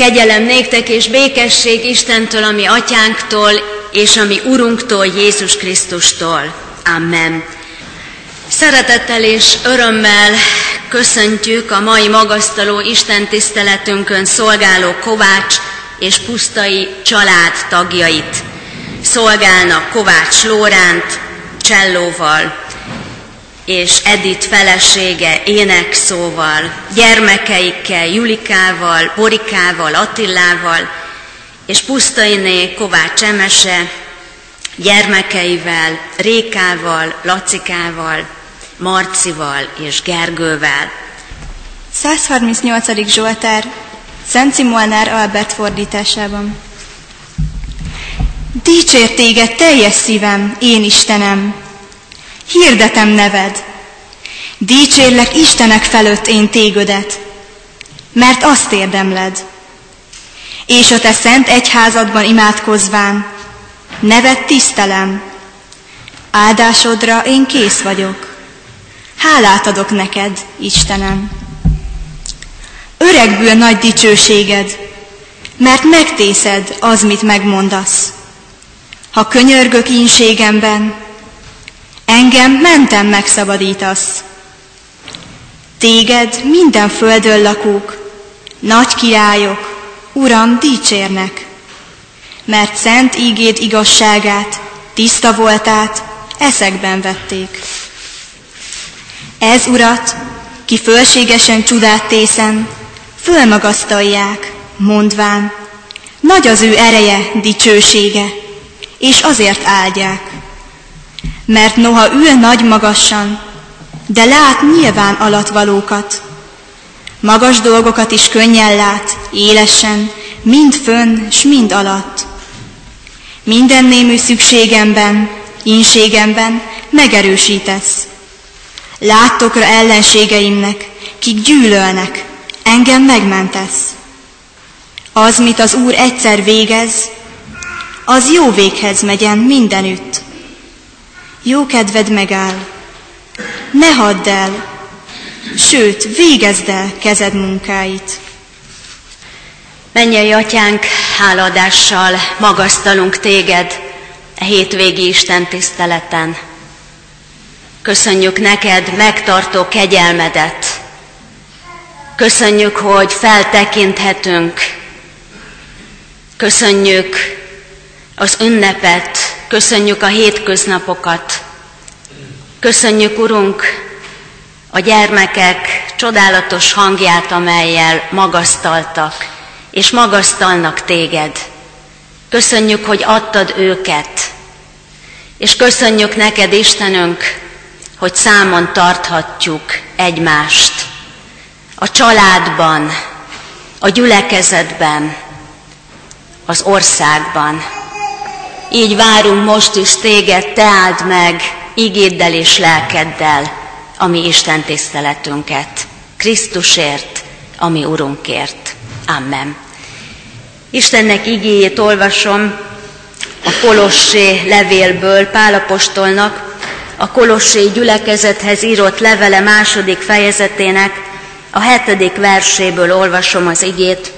Kegyelem néktek és békesség Istentől, ami atyánktól, és ami Urunktól, Jézus Krisztustól. Amen. Szeretettel és örömmel köszöntjük a mai magasztaló Isten tiszteletünkön szolgáló Kovács és Pusztai család tagjait. Szolgálnak Kovács Lóránt, csellóval, és Edith felesége énekszóval, gyermekeikkel, Julikával, Borikával, Attilával, és Pusztainé Kovács Emese, gyermekeivel, Rékával, Lacikával, Marcival és Gergővel. 138. Zsoltár Szent Simolnár Albert fordításában. Dicsér téged teljes szívem, én Istenem, hirdetem neved. Dicsérlek Istenek felött én tégödet, mert azt érdemled. És a te szent egyházadban imádkozván, neved tisztelem. Áldásodra én kész vagyok. Hálát adok neked, Istenem. Öregbül nagy dicsőséged, mert megtészed az, mit megmondasz. Ha könyörgök ínségemben, engem mentem megszabadítasz. Téged minden földön lakók, nagy királyok, Uram, dicsérnek, mert szent ígéd igazságát, tiszta voltát eszekben vették. Ez, Urat, ki fölségesen csodát tészen, fölmagasztalják, mondván, nagy az ő ereje, dicsősége, és azért áldják. Mert noha ül nagy magassan, de lát nyilván alatvalókat, magas dolgokat is könnyen lát, élesen, mind fönn, s mind alatt. Minden némű szükségemben, inségemben megerősítesz. Láttokra ellenségeimnek, kik gyűlölnek, engem megmentesz. Az, mit az Úr egyszer végez, az jó véghez megyen mindenütt. Jó kedved megáll, ne hadd el, sőt, végezd el kezed munkáit. Mennyei atyánk, háladással magasztalunk téged a e hétvégi Isten tiszteleten. Köszönjük neked megtartó kegyelmedet. Köszönjük, hogy feltekinthetünk. Köszönjük az ünnepet, köszönjük a hétköznapokat. Köszönjük, Urunk, a gyermekek csodálatos hangját, amelyel magasztaltak, és magasztalnak téged. Köszönjük, hogy adtad őket, és köszönjük neked, Istenünk, hogy számon tarthatjuk egymást. A családban, a gyülekezetben, az országban. Így várunk most is téged, te áld meg igéddel és lelkeddel a mi Isten tiszteletünket. Krisztusért, ami Urunkért. Amen. Istennek igéjét olvasom a Kolossé levélből Pálapostolnak, a Kolossé gyülekezethez írott levele második fejezetének a hetedik verséből olvasom az igét.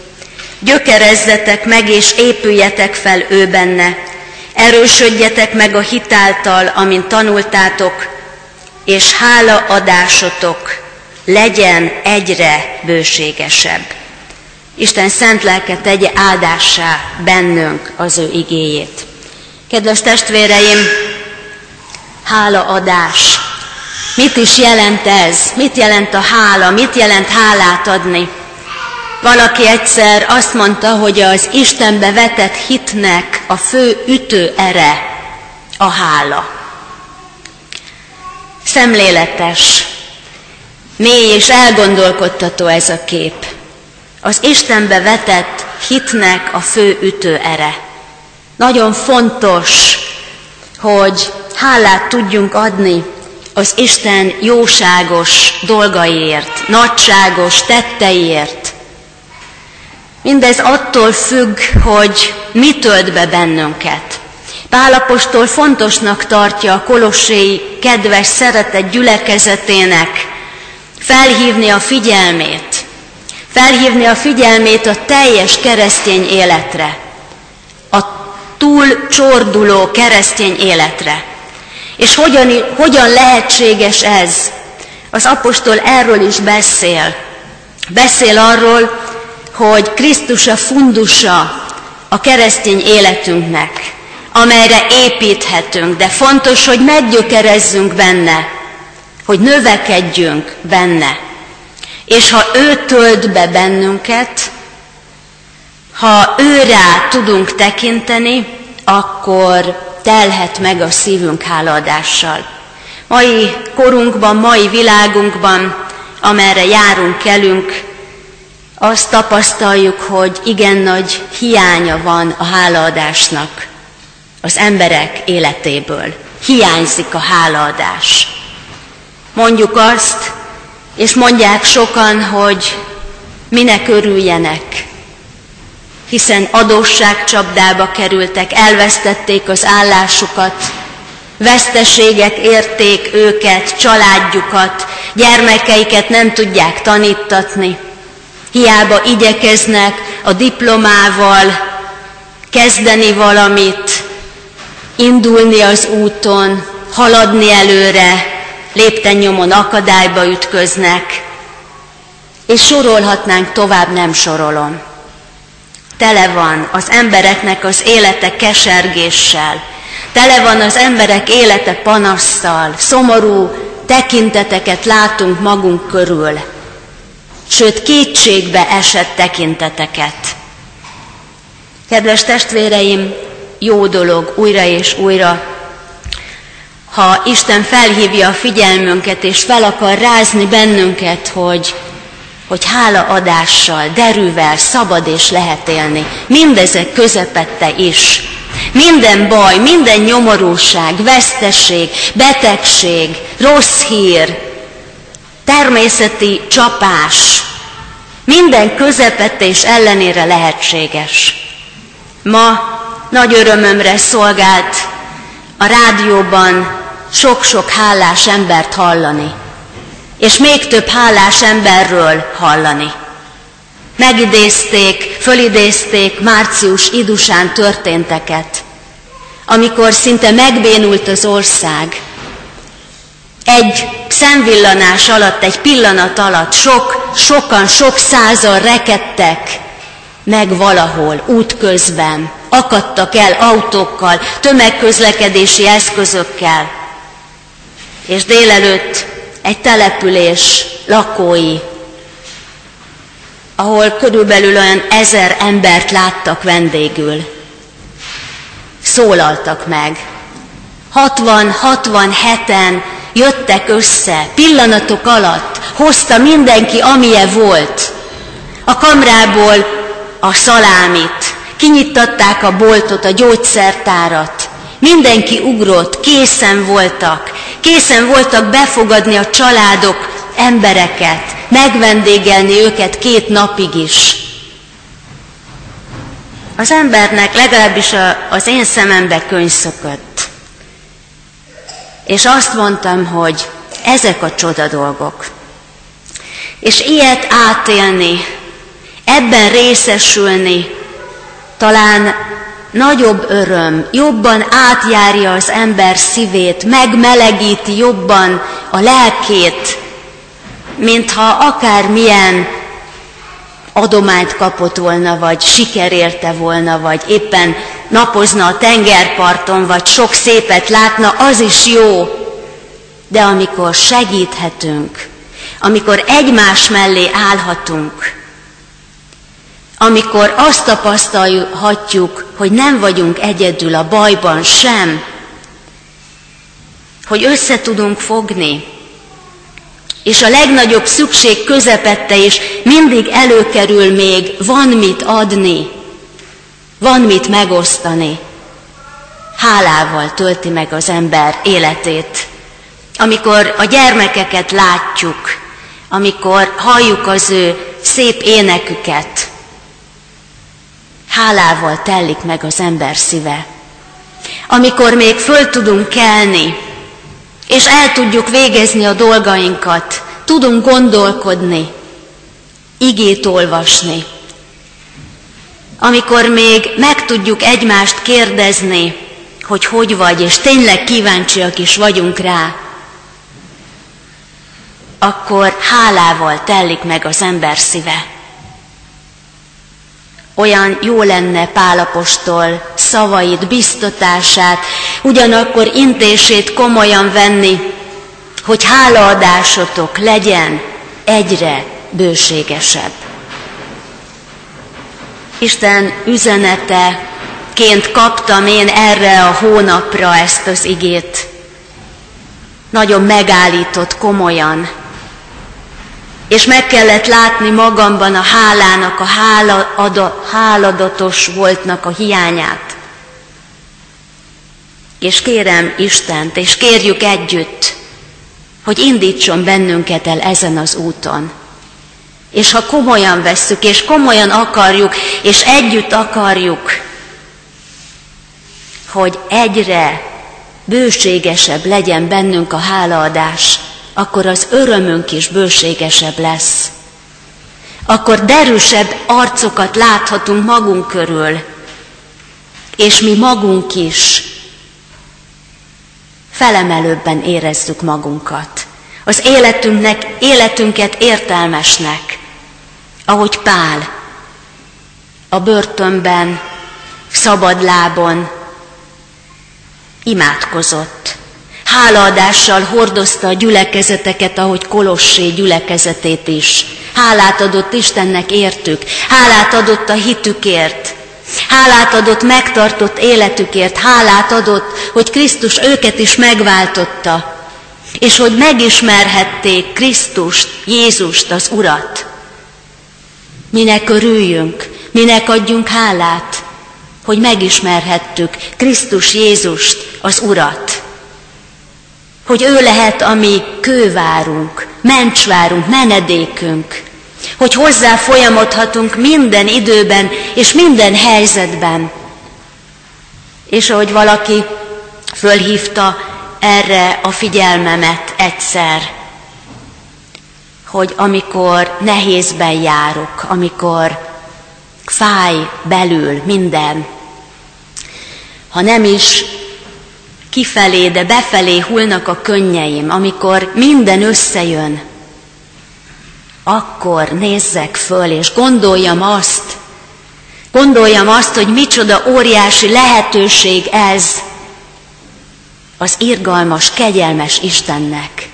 Gyökerezzetek meg és épüljetek fel ő benne, erősödjetek meg a hitáltal, amint tanultátok, és hálaadásotok legyen egyre bőségesebb. Isten szent lelke tegye áldássá bennünk az ő igéjét. Kedves testvéreim, hálaadás. Mit is jelent ez? Mit jelent a hála? Mit jelent hálát adni? Valaki egyszer azt mondta, hogy az Istenbe vetett hitnek a fő ütőere a hála. Szemléletes, mély és elgondolkodtató ez a kép. Az Istenbe vetett hitnek a fő ütőere. Nagyon fontos, hogy hálát tudjunk adni az Isten jóságos dolgaiért, nagyságos tetteiért. Mindez attól függ, hogy mi tölt be bennünket. Pálapostól fontosnak tartja a kolosséi kedves, szeretett gyülekezetének felhívni a figyelmét, felhívni a figyelmét a teljes keresztény életre, a túl csorduló keresztény életre. És hogyan, hogyan lehetséges ez? Az apostol erről is beszél. Beszél arról, hogy Krisztus a fundusa a keresztény életünknek, amelyre építhetünk, de fontos, hogy meggyökerezzünk benne, hogy növekedjünk benne. És ha ő tölt be bennünket, ha őrá tudunk tekinteni, akkor telhet meg a szívünk hálaadással. Mai korunkban, mai világunkban, amerre járunk, kelünk, azt tapasztaljuk, hogy igen nagy hiánya van a hálaadásnak az emberek életéből. Hiányzik a hálaadás. Mondjuk azt, és mondják sokan, hogy minek örüljenek, hiszen adósságcsapdába kerültek, elvesztették az állásukat, veszteségek érték őket, családjukat, gyermekeiket nem tudják tanítatni. Hiába igyekeznek a diplomával kezdeni valamit, indulni az úton, haladni előre, lépten nyomon akadályba ütköznek, és sorolhatnánk tovább, nem sorolom. Tele van az embereknek az élete kesergéssel, tele van az emberek élete panasszal, szomorú tekinteteket látunk magunk körül, sőt kétségbe esett tekinteteket. Kedves testvéreim, jó dolog újra és újra, ha Isten felhívja a figyelmünket és fel akar rázni bennünket, hogy, hogy hálaadással, derűvel szabad és lehet élni. Mindezek közepette is. Minden baj, minden nyomorúság, veszteség, betegség, rossz hír, természeti csapás, minden közepette és ellenére lehetséges. Ma nagy örömömre szolgált a rádióban sok-sok hálás embert hallani, és még több hálás emberről hallani. Megidézték, fölidézték március idusán történteket, amikor szinte megbénult az ország. Egy szemvillanás alatt, egy pillanat alatt sok, sokan, sok százal rekedtek meg valahol, útközben, akadtak el autókkal, tömegközlekedési eszközökkel, és délelőtt egy település lakói, ahol körülbelül olyan ezer embert láttak vendégül, szólaltak meg. 60-67-en jöttek össze, pillanatok alatt, hozta mindenki, amilyen volt. A kamrából a szalámit, kinyittatták a boltot, a gyógyszertárat, mindenki ugrott, készen voltak, készen voltak befogadni a családok embereket, megvendégelni őket két napig is. Az embernek legalábbis az én szemembe könyv szökött. És azt mondtam, hogy ezek a csoda dolgok. És ilyet átélni, ebben részesülni, talán nagyobb öröm, jobban átjárja az ember szívét, megmelegíti jobban a lelkét, mintha akármilyen adományt kapott volna, vagy siker érte volna, vagy éppen napozna a tengerparton, vagy sok szépet látna, az is jó. De amikor segíthetünk, amikor egymás mellé állhatunk, amikor azt tapasztalhatjuk, hogy nem vagyunk egyedül a bajban sem, hogy össze tudunk fogni, és a legnagyobb szükség közepette is mindig előkerül még, van mit adni, van mit megosztani. Hálával tölti meg az ember életét. Amikor a gyermekeket látjuk, amikor halljuk az ő szép éneküket, hálával tellik meg az ember szíve. Amikor még föl tudunk kelni, és el tudjuk végezni a dolgainkat, tudunk gondolkodni, igét olvasni, amikor még meg tudjuk egymást kérdezni, hogy hogy vagy, és tényleg kíváncsiak is vagyunk rá, akkor hálával telik meg az ember szíve. Olyan jó lenne Pálapostól szavait, biztatását, ugyanakkor intését komolyan venni, hogy hálaadásotok legyen egyre bőségesebb. Isten üzeneteként kaptam én erre a hónapra ezt az igét. Nagyon megállított komolyan. És meg kellett látni magamban a hálának, a hála, ada, háladatos voltnak a hiányát. És kérem Istent, és kérjük együtt, hogy indítson bennünket el ezen az úton. És ha komolyan vesszük, és komolyan akarjuk, és együtt akarjuk, hogy egyre bőségesebb legyen bennünk a hálaadás, akkor az örömünk is bőségesebb lesz. Akkor derűsebb arcokat láthatunk magunk körül, és mi magunk is felemelőbben érezzük magunkat. Az életünknek, életünket értelmesnek, ahogy Pál a börtönben, szabadlábon imádkozott. Hálaadással hordozta a gyülekezeteket, ahogy Kolossé gyülekezetét is. Hálát adott Istennek értük, hálát adott a hitükért, hálát adott megtartott életükért, hálát adott, hogy Krisztus őket is megváltotta, és hogy megismerhették Krisztust, Jézust, az Urat. Minek örüljünk, minek adjunk hálát, hogy megismerhettük Krisztus Jézust, az Urat. Hogy ő lehet a mi kővárunk, mencsvárunk, menedékünk. Hogy hozzá folyamodhatunk minden időben és minden helyzetben. És ahogy valaki fölhívta erre a figyelmemet egyszer, hogy amikor nehézben járok, amikor fáj belül minden, ha nem is kifelé, de befelé hullnak a könnyeim, amikor minden összejön, akkor nézzek föl, és gondoljam azt, gondoljam azt, hogy micsoda óriási lehetőség ez az irgalmas, kegyelmes Istennek.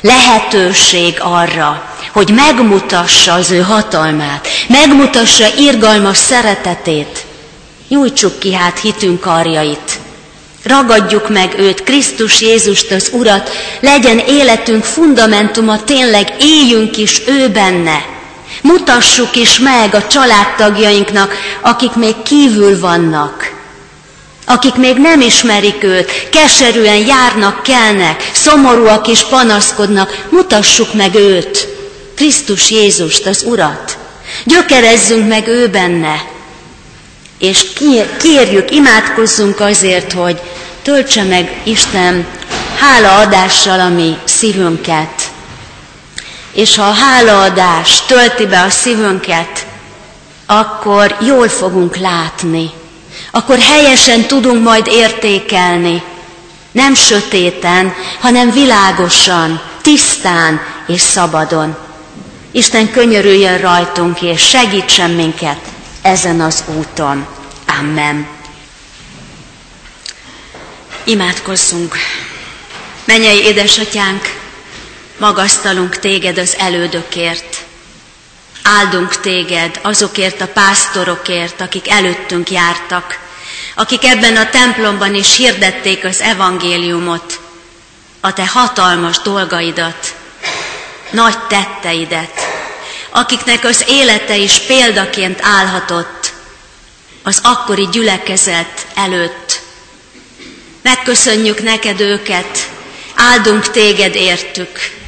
Lehetőség arra, hogy megmutassa az ő hatalmát, megmutassa irgalmas szeretetét. Nyújtsuk ki hát hitünk karjait. Ragadjuk meg őt, Krisztus Jézust, az Urat, legyen életünk fundamentuma, tényleg éljünk is ő benne. Mutassuk is meg a családtagjainknak, akik még kívül vannak, akik még nem ismerik őt, keserűen járnak, kelnek, szomorúak és panaszkodnak, mutassuk meg őt, Krisztus Jézust, az Urat. Gyökerezzünk meg ő benne, és kérjük, imádkozzunk azért, hogy töltse meg Isten hálaadással a mi szívünket. És ha a hálaadás tölti be a szívünket, akkor jól fogunk látni, akkor helyesen tudunk majd értékelni, nem sötéten, hanem világosan, tisztán és szabadon. Isten könyörüljön rajtunk, és segítsen minket ezen az úton. Amen. Imádkozzunk. Mennyei édesatyánk, magasztalunk téged az elődökért. Áldunk téged azokért a pásztorokért, akik előttünk jártak, akik ebben a templomban is hirdették az evangéliumot, a te hatalmas dolgaidat, nagy tetteidet, akiknek az élete is példaként állhatott az akkori gyülekezet előtt. Megköszönjük neked őket, áldunk téged értük.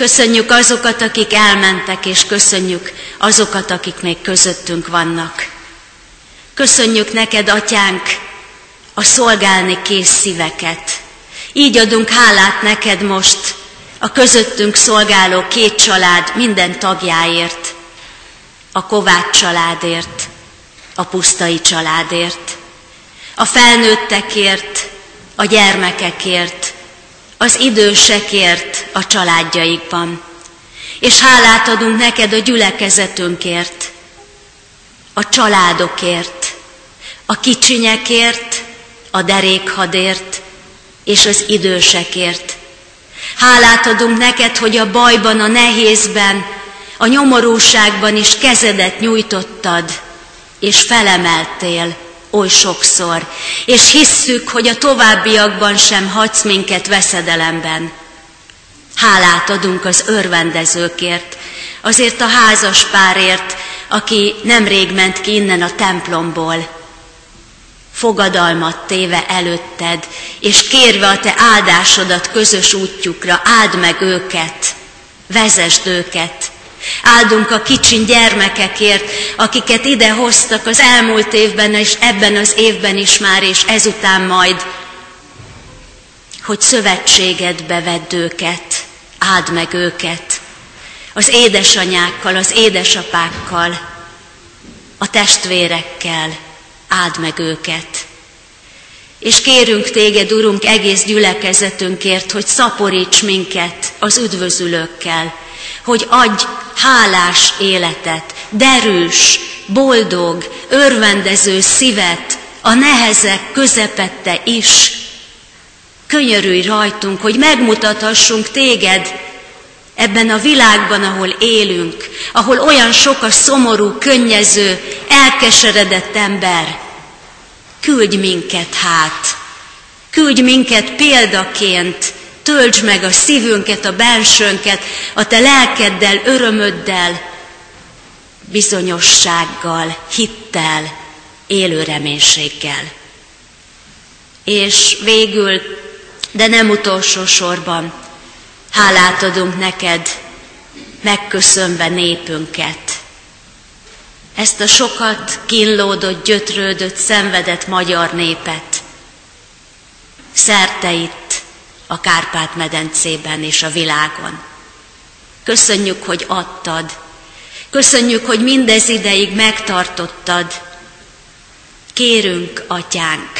Köszönjük azokat, akik elmentek, és köszönjük azokat, akik még közöttünk vannak. Köszönjük neked, atyánk, a szolgálni kész szíveket. Így adunk hálát neked most, a közöttünk szolgáló két család minden tagjáért. a Kovács családért, a pusztai családért, a felnőttekért, a gyermekekért, az idősekért a családjaikban. És hálát adunk neked a gyülekezetünkért, a családokért, a kicsinyekért, a derékhadért és az idősekért. Hálát adunk neked, hogy a bajban, a nehézben, a nyomorúságban is kezedet nyújtottad, és felemeltél oly sokszor, és hisszük, hogy a továbbiakban sem hagysz minket veszedelemben. Hálát adunk az örvendezőkért, azért a házas párért, aki nemrég ment ki innen a templomból, fogadalmat téve előtted, és kérve a te áldásodat közös útjukra, áld meg őket, vezesd őket, Áldunk a kicsin gyermekekért, akiket ide hoztak az elmúlt évben és ebben az évben is már, és ezután majd, hogy szövetségedbe vedd őket, áld meg őket, az édesanyákkal, az édesapákkal, a testvérekkel, áld meg őket. És kérünk téged, Urunk, egész gyülekezetünkért, hogy szaporíts minket az üdvözülőkkel, hogy adj hálás életet, derűs, boldog, örvendező szívet a nehezek közepette is. Könyörülj rajtunk, hogy megmutathassunk téged ebben a világban, ahol élünk, ahol olyan sok a szomorú, könnyező, elkeseredett ember. Küldj minket hát, küldj minket példaként, Töltsd meg a szívünket, a bensőnket, a te lelkeddel, örömöddel, bizonyossággal, hittel, élő reménységgel. És végül, de nem utolsó sorban, hálát adunk neked, megköszönve népünket. Ezt a sokat kínlódott, gyötrődött, szenvedett magyar népet. Szerte a Kárpát-medencében és a világon. Köszönjük, hogy adtad. Köszönjük, hogy mindez ideig megtartottad. Kérünk, atyánk,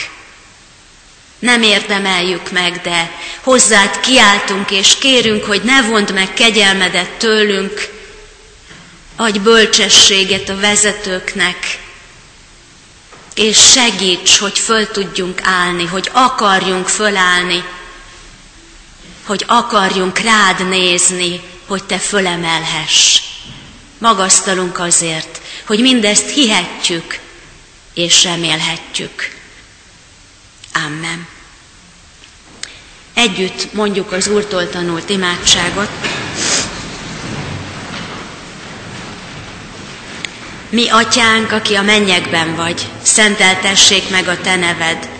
nem érdemeljük meg, de hozzád kiáltunk és kérünk, hogy ne vond meg kegyelmedet tőlünk, adj bölcsességet a vezetőknek, és segíts, hogy föl tudjunk állni, hogy akarjunk fölállni, hogy akarjunk rád nézni, hogy te fölemelhess. Magasztalunk azért, hogy mindezt hihetjük és remélhetjük. Amen. Együtt mondjuk az Úrtól tanult imádságot. Mi atyánk, aki a mennyekben vagy, szenteltessék meg a te neved,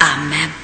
Amen.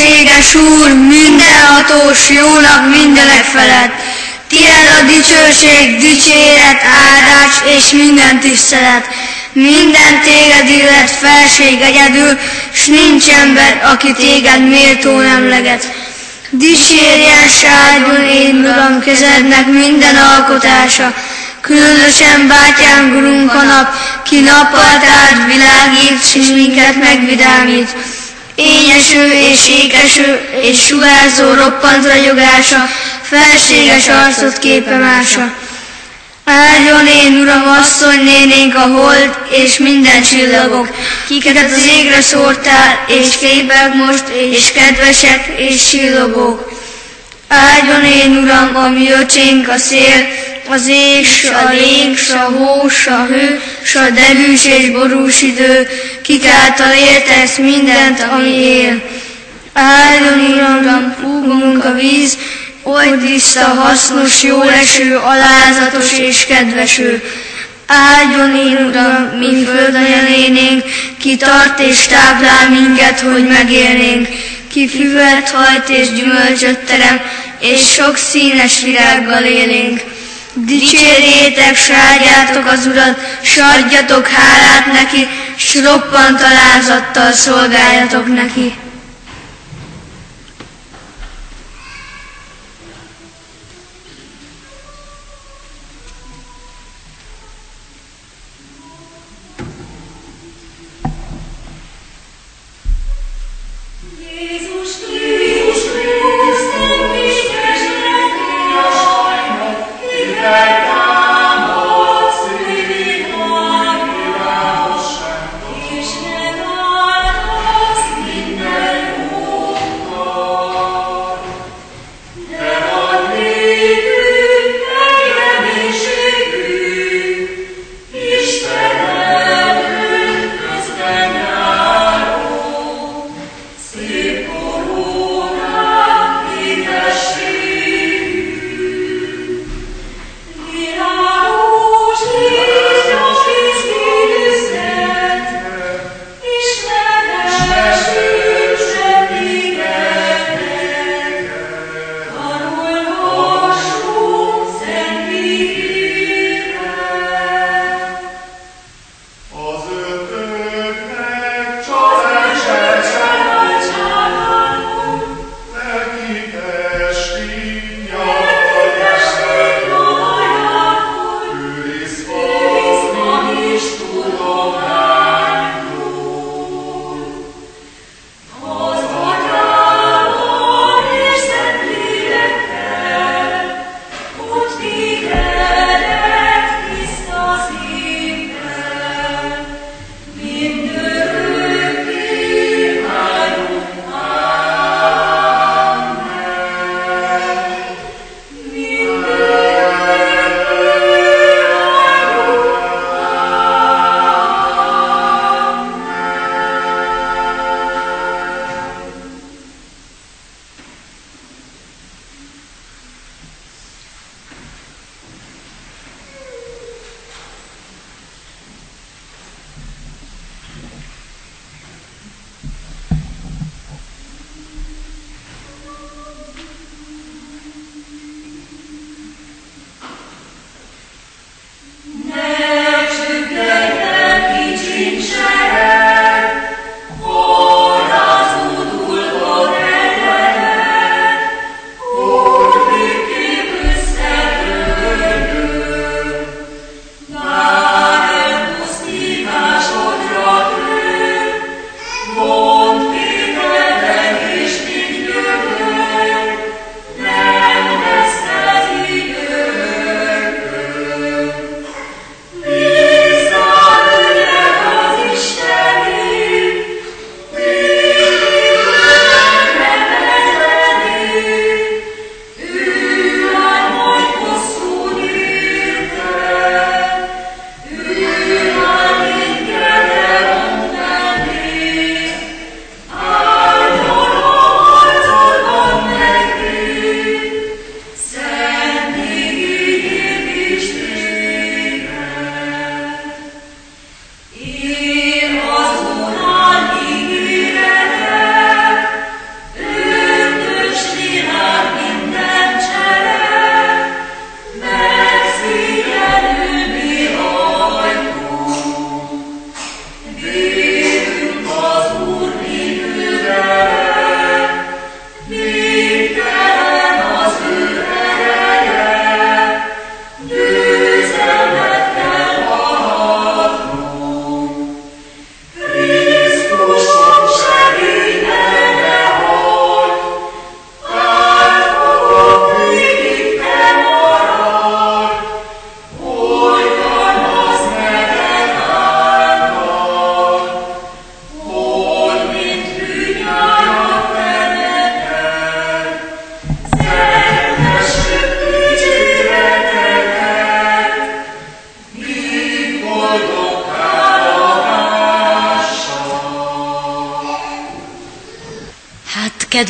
Felséges Úr, mindenhatós, jónak mindenek felett, Tiéd a dicsőség, dicséret, áldás és minden tisztelet. Minden téged illet felség egyedül, s nincs ember, aki téged méltó emleget. Dicsérjen sárdul én, Uram, kezednek minden alkotása, különösen bátyánk Urunk a nap, ki nappal tárgy világít, s minket megvidámít. Ényeső és ékeső és sugárzó roppant ragyogása, felséges arcot képe mása. Áldjon én, Uram, asszony nénénk a hold és minden csillagok, kiket az égre szórtál, és képek most, és kedvesek, és csillagok. Áldjon én, Uram, a mi öcsénk a szél, az ég, s a lég, s a hó, s a hő, s a degűs és borús idő, kik által éltesz mindent, ami él. Áldjon, Uram, fúgunk a víz, oly tiszta, hasznos, jó eső, alázatos és kedveső. Áldjon én, Uram, mi földönyelénénk, ki tart és táplál minket, hogy megélnénk, ki füvet hajt és gyümölcsöt terem, és sok színes virággal élénk. Dicsérjétek, sárdjátok az Urat, s adjatok hálát neki, s roppant alázattal szolgáljatok neki.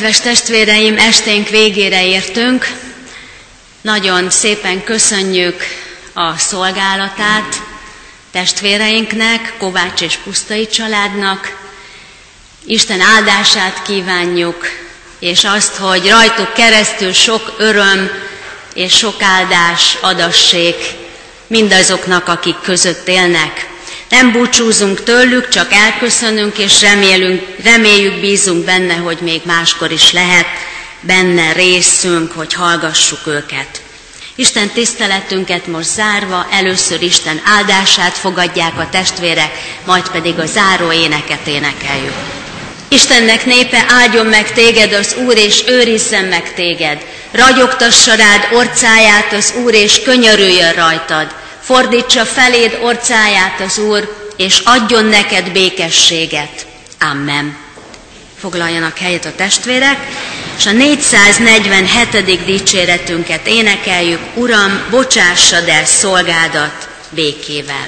Kedves testvéreim, esténk végére értünk. Nagyon szépen köszönjük a szolgálatát testvéreinknek, Kovács és Pusztai családnak. Isten áldását kívánjuk, és azt, hogy rajtuk keresztül sok öröm és sok áldás adassék mindazoknak, akik között élnek. Nem búcsúzunk tőlük, csak elköszönünk, és remélünk, reméljük, bízunk benne, hogy még máskor is lehet benne részünk, hogy hallgassuk őket. Isten tiszteletünket most zárva, először Isten áldását fogadják a testvérek, majd pedig a záró éneket énekeljük. Istennek népe, áldjon meg téged az Úr, és őrizzen meg téged. Ragyogtassa rád orcáját az Úr, és könyörüljön rajtad. Fordítsa feléd orcáját az Úr, és adjon neked békességet. Amen. Foglaljanak helyet a testvérek, és a 447. dicséretünket énekeljük, Uram, bocsássad el szolgádat békével.